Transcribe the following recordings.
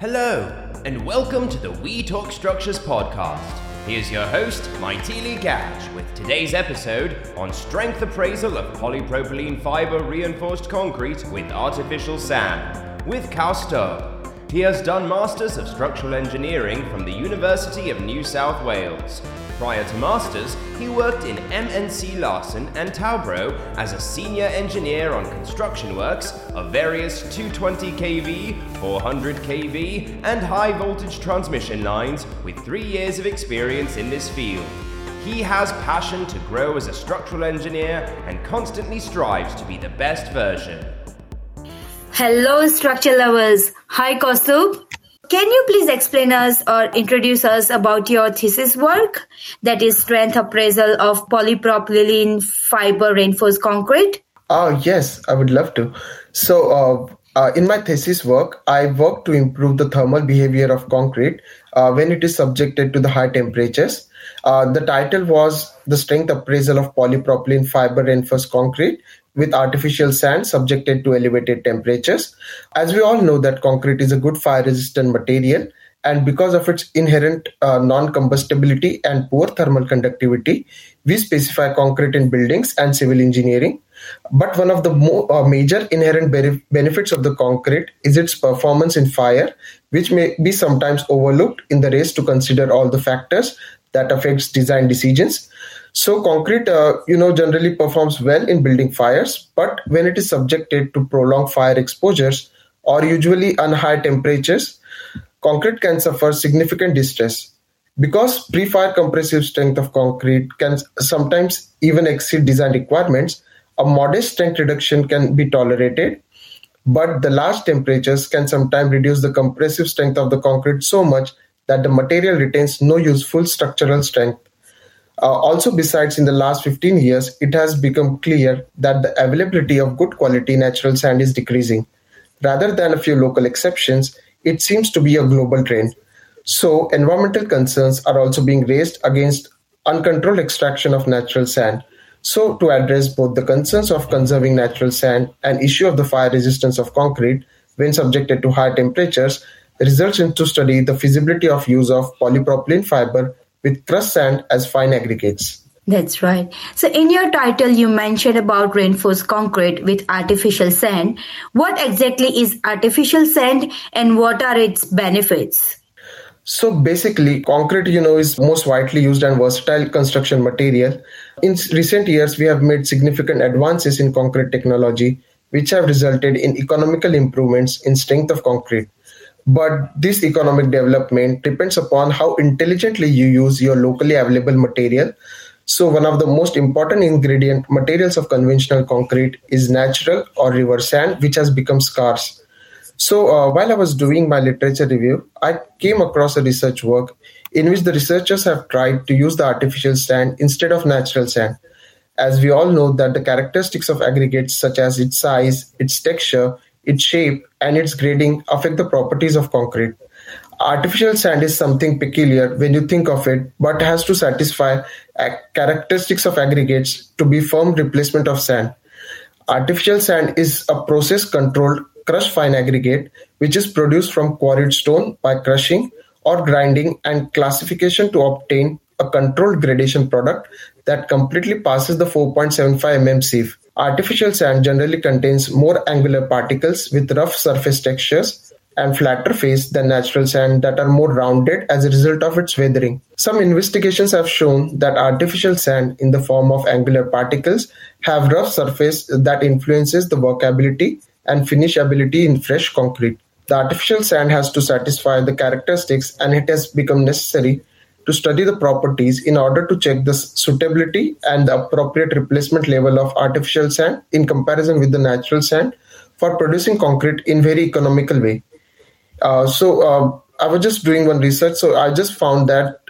Hello, and welcome to the We Talk Structures podcast. Here's your host, Maitili Gaj, with today's episode on strength appraisal of polypropylene fiber reinforced concrete with artificial sand, with Kaustubh. He has done Masters of Structural Engineering from the University of New South Wales. Prior to Masters, he worked in MNC Larsen and Toubro as a senior engineer on construction works of various 220 kV, 400 kV, and high voltage transmission lines with three years of experience in this field. He has passion to grow as a structural engineer and constantly strives to be the best version. Hello, structure lovers. Hi, Kaustubh. Can you please explain us or introduce us about your thesis work that is strength appraisal of polypropylene fiber reinforced concrete? Oh, yes, I would love to. So, uh, uh, in my thesis work, I worked to improve the thermal behavior of concrete uh, when it is subjected to the high temperatures. Uh, the title was The Strength Appraisal of Polypropylene Fiber Reinforced Concrete with artificial sand subjected to elevated temperatures. As we all know that concrete is a good fire resistant material and because of its inherent uh, non-combustibility and poor thermal conductivity, we specify concrete in buildings and civil engineering. But one of the uh, major inherent benefits of the concrete is its performance in fire, which may be sometimes overlooked in the race to consider all the factors that affects design decisions. So concrete, uh, you know, generally performs well in building fires, but when it is subjected to prolonged fire exposures or usually on high temperatures, concrete can suffer significant distress. Because pre-fire compressive strength of concrete can sometimes even exceed design requirements, a modest strength reduction can be tolerated, but the large temperatures can sometimes reduce the compressive strength of the concrete so much that the material retains no useful structural strength uh, also, besides, in the last 15 years, it has become clear that the availability of good quality natural sand is decreasing. Rather than a few local exceptions, it seems to be a global trend. So, environmental concerns are also being raised against uncontrolled extraction of natural sand. So, to address both the concerns of conserving natural sand and issue of the fire resistance of concrete when subjected to high temperatures, research into study the feasibility of use of polypropylene fiber with crushed sand as fine aggregates. That's right. So, in your title, you mentioned about reinforced concrete with artificial sand. What exactly is artificial sand and what are its benefits? So, basically, concrete, you know, is most widely used and versatile construction material. In recent years, we have made significant advances in concrete technology, which have resulted in economical improvements in strength of concrete. But this economic development depends upon how intelligently you use your locally available material. So, one of the most important ingredient materials of conventional concrete is natural or river sand, which has become scarce. So, uh, while I was doing my literature review, I came across a research work in which the researchers have tried to use the artificial sand instead of natural sand. As we all know that the characteristics of aggregates such as its size, its texture, its shape, and its grading affect the properties of concrete. Artificial sand is something peculiar when you think of it, but has to satisfy characteristics of aggregates to be firm replacement of sand. Artificial sand is a process controlled crushed fine aggregate which is produced from quarried stone by crushing or grinding and classification to obtain a controlled gradation product that completely passes the 4.75 mm sieve. Artificial sand generally contains more angular particles with rough surface textures and flatter face than natural sand that are more rounded as a result of its weathering. Some investigations have shown that artificial sand in the form of angular particles have rough surface that influences the workability and finishability in fresh concrete. The artificial sand has to satisfy the characteristics and it has become necessary to study the properties in order to check the suitability and the appropriate replacement level of artificial sand in comparison with the natural sand for producing concrete in very economical way. Uh, so uh, I was just doing one research, so I just found that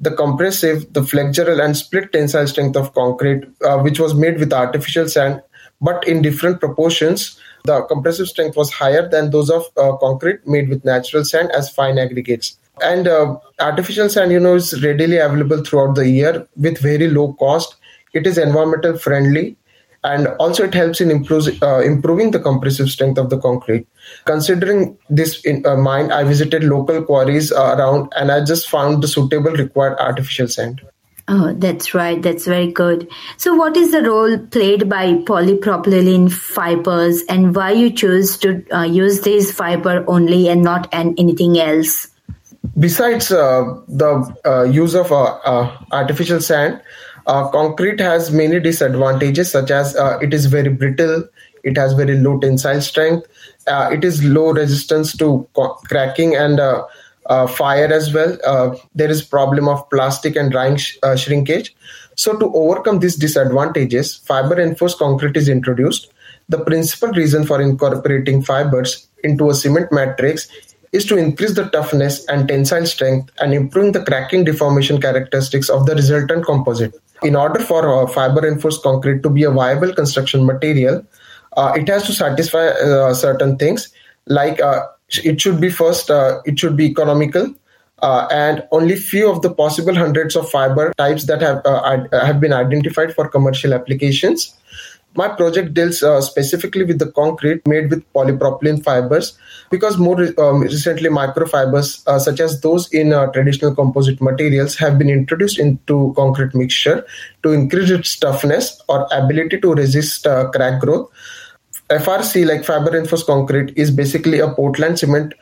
the compressive, the flexural, and split tensile strength of concrete, uh, which was made with artificial sand, but in different proportions, the compressive strength was higher than those of uh, concrete made with natural sand as fine aggregates. And uh, artificial sand, you know, is readily available throughout the year with very low cost. It is environmental friendly and also it helps in improve, uh, improving the compressive strength of the concrete. Considering this in uh, mind, I visited local quarries uh, around and I just found the suitable required artificial sand. Oh, that's right. That's very good. So, what is the role played by polypropylene fibers, and why you choose to uh, use this fiber only and not and anything else? Besides uh, the uh, use of uh, uh, artificial sand, uh, concrete has many disadvantages, such as it is very brittle, it has very low tensile strength, it is low resistance to co- cracking and uh, fire as well. Uh, there is problem of plastic and drying sh- uh, shrinkage. So to overcome these disadvantages, fiber reinforced concrete is introduced. The principal reason for incorporating fibers into a cement matrix is to increase the toughness and tensile strength and improving the cracking deformation characteristics of the resultant composite. In order for uh, fiber reinforced concrete to be a viable construction material, uh, it has to satisfy uh, certain things like uh, it should be first uh, it should be economical uh, and only few of the possible hundreds of fiber types that have uh, have been identified for commercial applications. My project deals uh, specifically with the concrete made with polypropylene fibers because more um, recently microfibers uh, such as those in uh, traditional composite materials have been introduced into concrete mixture to increase its toughness or ability to resist crack growth FRC, like fiber reinforced concrete, is basically a Portland cement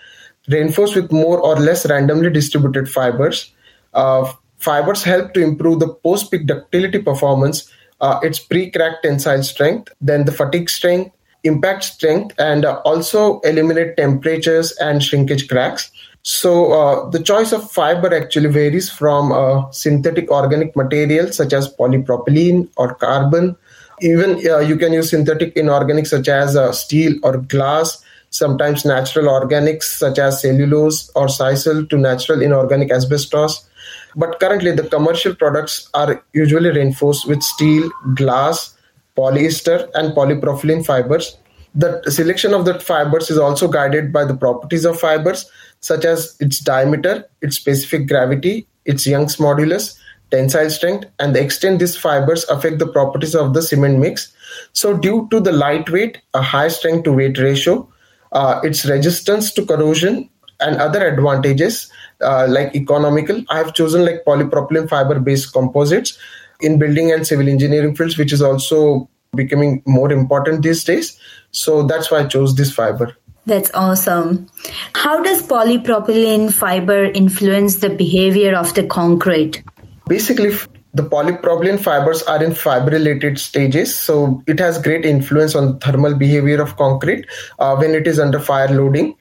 reinforced with more or less randomly distributed fibers. Uh, fibers help to improve the post peak ductility performance, uh, its pre crack tensile strength, then the fatigue strength, impact strength, and uh, also eliminate temperatures and shrinkage cracks. So, uh, the choice of fiber actually varies from uh, synthetic organic materials such as polypropylene or carbon even uh, you can use synthetic inorganics such as uh, steel or glass sometimes natural organics such as cellulose or sisal to natural inorganic asbestos. But currently the commercial products are usually reinforced with steel glass polyester and polypropylene fibers. The selection of the fibers is also guided by the properties of fibers such as its diameter its specific gravity its young's modulus tensile strength, and the extent these fibers affect the properties of the cement mix. So, due to the lightweight, a high strength to weight ratio, uh, its resistance to corrosion, and other advantages uh, like economical, I have chosen like polypropylene fiber based composites in building and civil engineering fields, which is also becoming more important these days. So, that's why I chose this fiber. That's awesome. How does polypropylene fiber influence the behavior of the concrete? Basically the polypropylene fibers are in fibrillated stages, so it has great influence on thermal behavior of concrete uh, when it is under fire loading.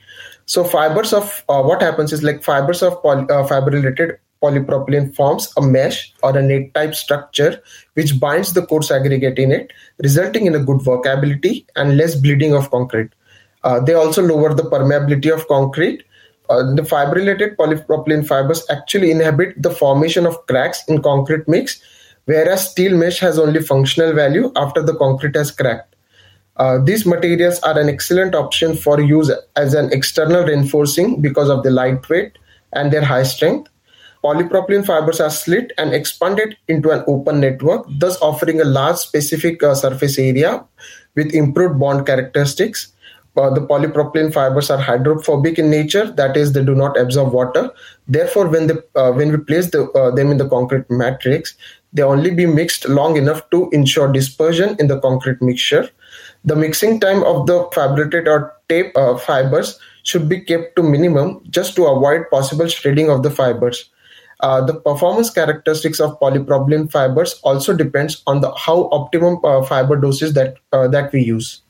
So fibers of uh, what happens is like fibers of poly, uh, fibrillated polypropylene forms a mesh or a net type structure which binds the coarse aggregate in it, resulting in a good workability and less bleeding of concrete. Uh, they also lower the permeability of concrete uh, the fibrillated polypropylene fibers actually inhibit the formation of cracks in concrete mix, whereas steel mesh has only functional value after the concrete has cracked. Uh, these materials are an excellent option for use as an external reinforcing because of the lightweight and their high strength. Polypropylene fibers are slit and expanded into an open network, thus offering a large specific uh, surface area with improved bond characteristics uh, the polypropylene fibers are hydrophobic in nature that is they do not absorb water. Therefore when they uh, when we place the, uh, them in the concrete matrix they only be mixed long enough to ensure dispersion in the concrete mixture. The mixing time of the fabricated or tape uh, fibers should be kept to minimum just to avoid possible shredding of the fibers. Uh, the performance characteristics of polypropylene fibers also depends on the how optimum uh, fiber doses that that we use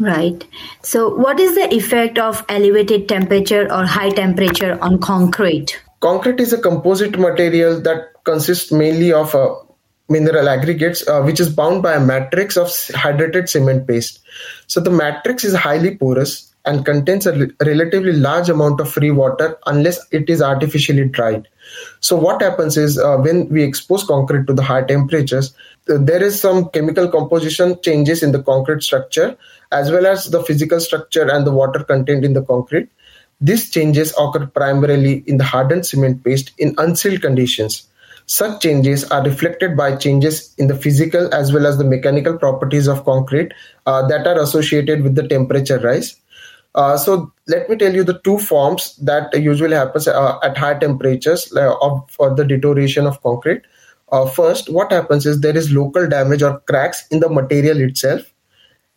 Right. So, what is the effect of elevated temperature or high temperature on concrete? Concrete is a composite material that consists mainly of uh, mineral aggregates, uh, which is bound by a matrix of hydrated cement paste. So, the matrix is highly porous and contains a relatively large amount of free water unless it is artificially dried. So, what happens is uh, when we expose concrete to the high temperatures, there is some chemical composition changes in the concrete structure as well as the physical structure and the water content in the concrete. These changes occur primarily in the hardened cement paste in unsealed conditions. Such changes are reflected by changes in the physical as well as the mechanical properties of concrete uh, that are associated with the temperature rise. Uh, so let me tell you the two forms that usually happens uh, at high temperatures uh, of the deterioration of concrete. Uh, first, what happens is there is local damage or cracks in the material itself,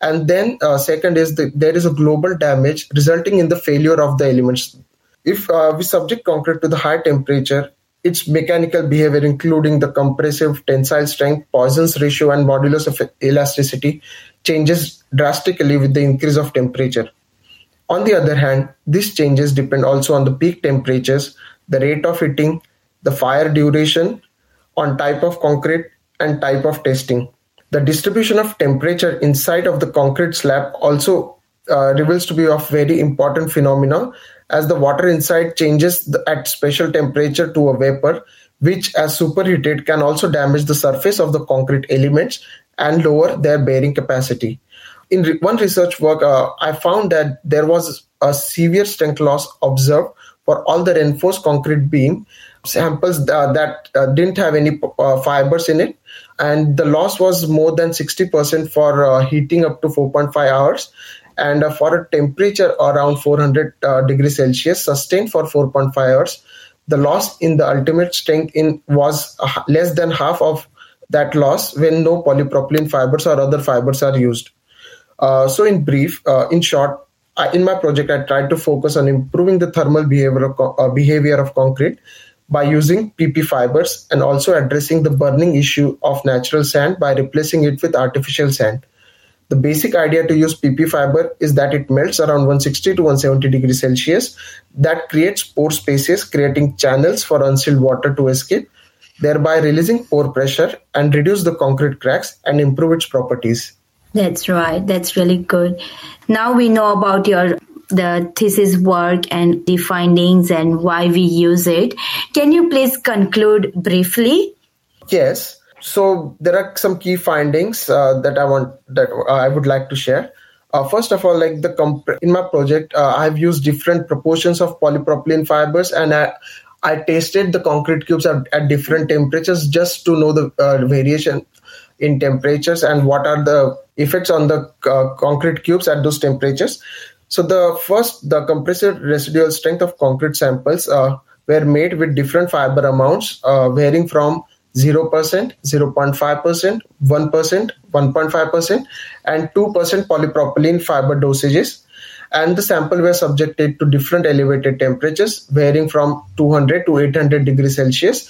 and then uh, second is the, there is a global damage resulting in the failure of the elements. If uh, we subject concrete to the high temperature, its mechanical behavior, including the compressive tensile strength, Poisson's ratio, and modulus of elasticity, changes drastically with the increase of temperature. On the other hand, these changes depend also on the peak temperatures, the rate of heating, the fire duration, on type of concrete and type of testing. The distribution of temperature inside of the concrete slab also uh, reveals to be of very important phenomena as the water inside changes the, at special temperature to a vapor which as superheated can also damage the surface of the concrete elements and lower their bearing capacity in re- one research work, uh, I found that there was a severe strength loss observed for all the reinforced concrete beam samples uh, that uh, didn't have any uh, fibers in it, and the loss was more than 60% for uh, heating up to 4.5 hours. And uh, for a temperature around 400 degrees Celsius sustained for 4.5 hours, the loss in the ultimate strength in was less than half of that loss when no polypropylene fibers or other fibers are used. Uh, so, in brief, uh, in short, I, in my project, I tried to focus on improving the thermal behavior of, uh, behavior of concrete by using PP fibers and also addressing the burning issue of natural sand by replacing it with artificial sand. The basic idea to use PP fiber is that it melts around 160 to 170 degrees Celsius that creates pore spaces, creating channels for unsealed water to escape, thereby releasing pore pressure and reduce the concrete cracks and improve its properties. That's right. That's really good. Now we know about your the thesis work and the findings and why we use it. Can you please conclude briefly? Yes. So there are some key findings uh, that I want that uh, I would like to share. Uh, first of all, like the comp- in my project, uh, I've used different proportions of polypropylene fibers, and I, I tasted the concrete cubes at, at different temperatures just to know the uh, variation in temperatures and what are the effects on the uh, concrete cubes at those temperatures. So the first, the compressive residual strength of concrete samples uh, were made with different fiber amounts uh, varying from 0%, 0.5%, 1%, 1.5%, and 2% polypropylene fiber dosages. And the sample were subjected to different elevated temperatures varying from 200 to 800 degrees Celsius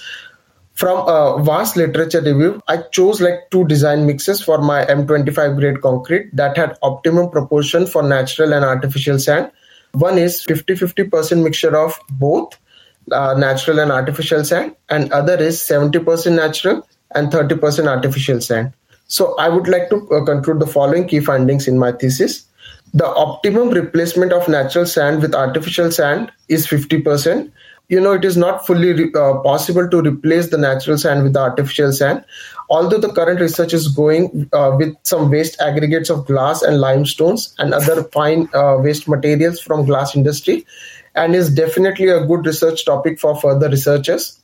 from a vast literature review, I chose like two design mixes for my M25 grade concrete that had optimum proportion for natural and artificial sand. One is 50-50% mixture of both uh, natural and artificial sand, and other is 70% natural and 30% artificial sand. So I would like to uh, conclude the following key findings in my thesis. The optimum replacement of natural sand with artificial sand is 50% you know it is not fully uh, possible to replace the natural sand with the artificial sand. Although the current research is going uh, with some waste aggregates of glass and limestones and other fine uh, waste materials from glass industry and is definitely a good research topic for further researchers.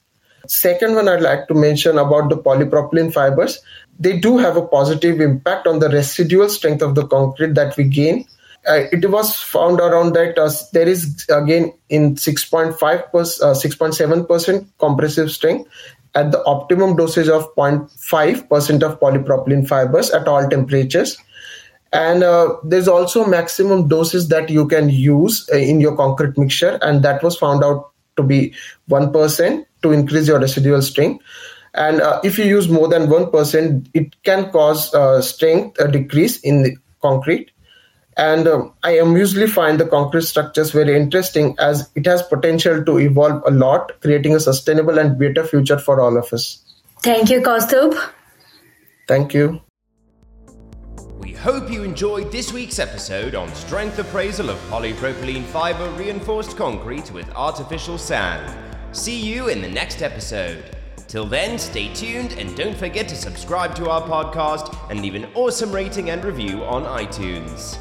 Second one i'd like to mention about the polypropylene fibers. They do have a positive impact on the residual strength of the concrete that we gain it was found around that uh, there is again in 6.5 uh, 6.7 percent compressive strength at the optimum dosage of 0.5 percent of polypropylene fibers at all temperatures. And uh, there's also maximum doses that you can use uh, in your concrete mixture and that was found out to be 1% to increase your residual strength. And uh, if you use more than 1% it can cause strength decrease in the concrete and um, I am usually find the concrete structures very interesting as it has potential to evolve a lot, creating a sustainable and better future for all of us. Thank you, Kaustubh. Thank you. We hope you enjoyed this week's episode on strength appraisal of polypropylene fiber reinforced concrete with artificial sand. See you in the next episode. Till then, stay tuned and don't forget to subscribe to our podcast and leave an awesome rating and review on iTunes.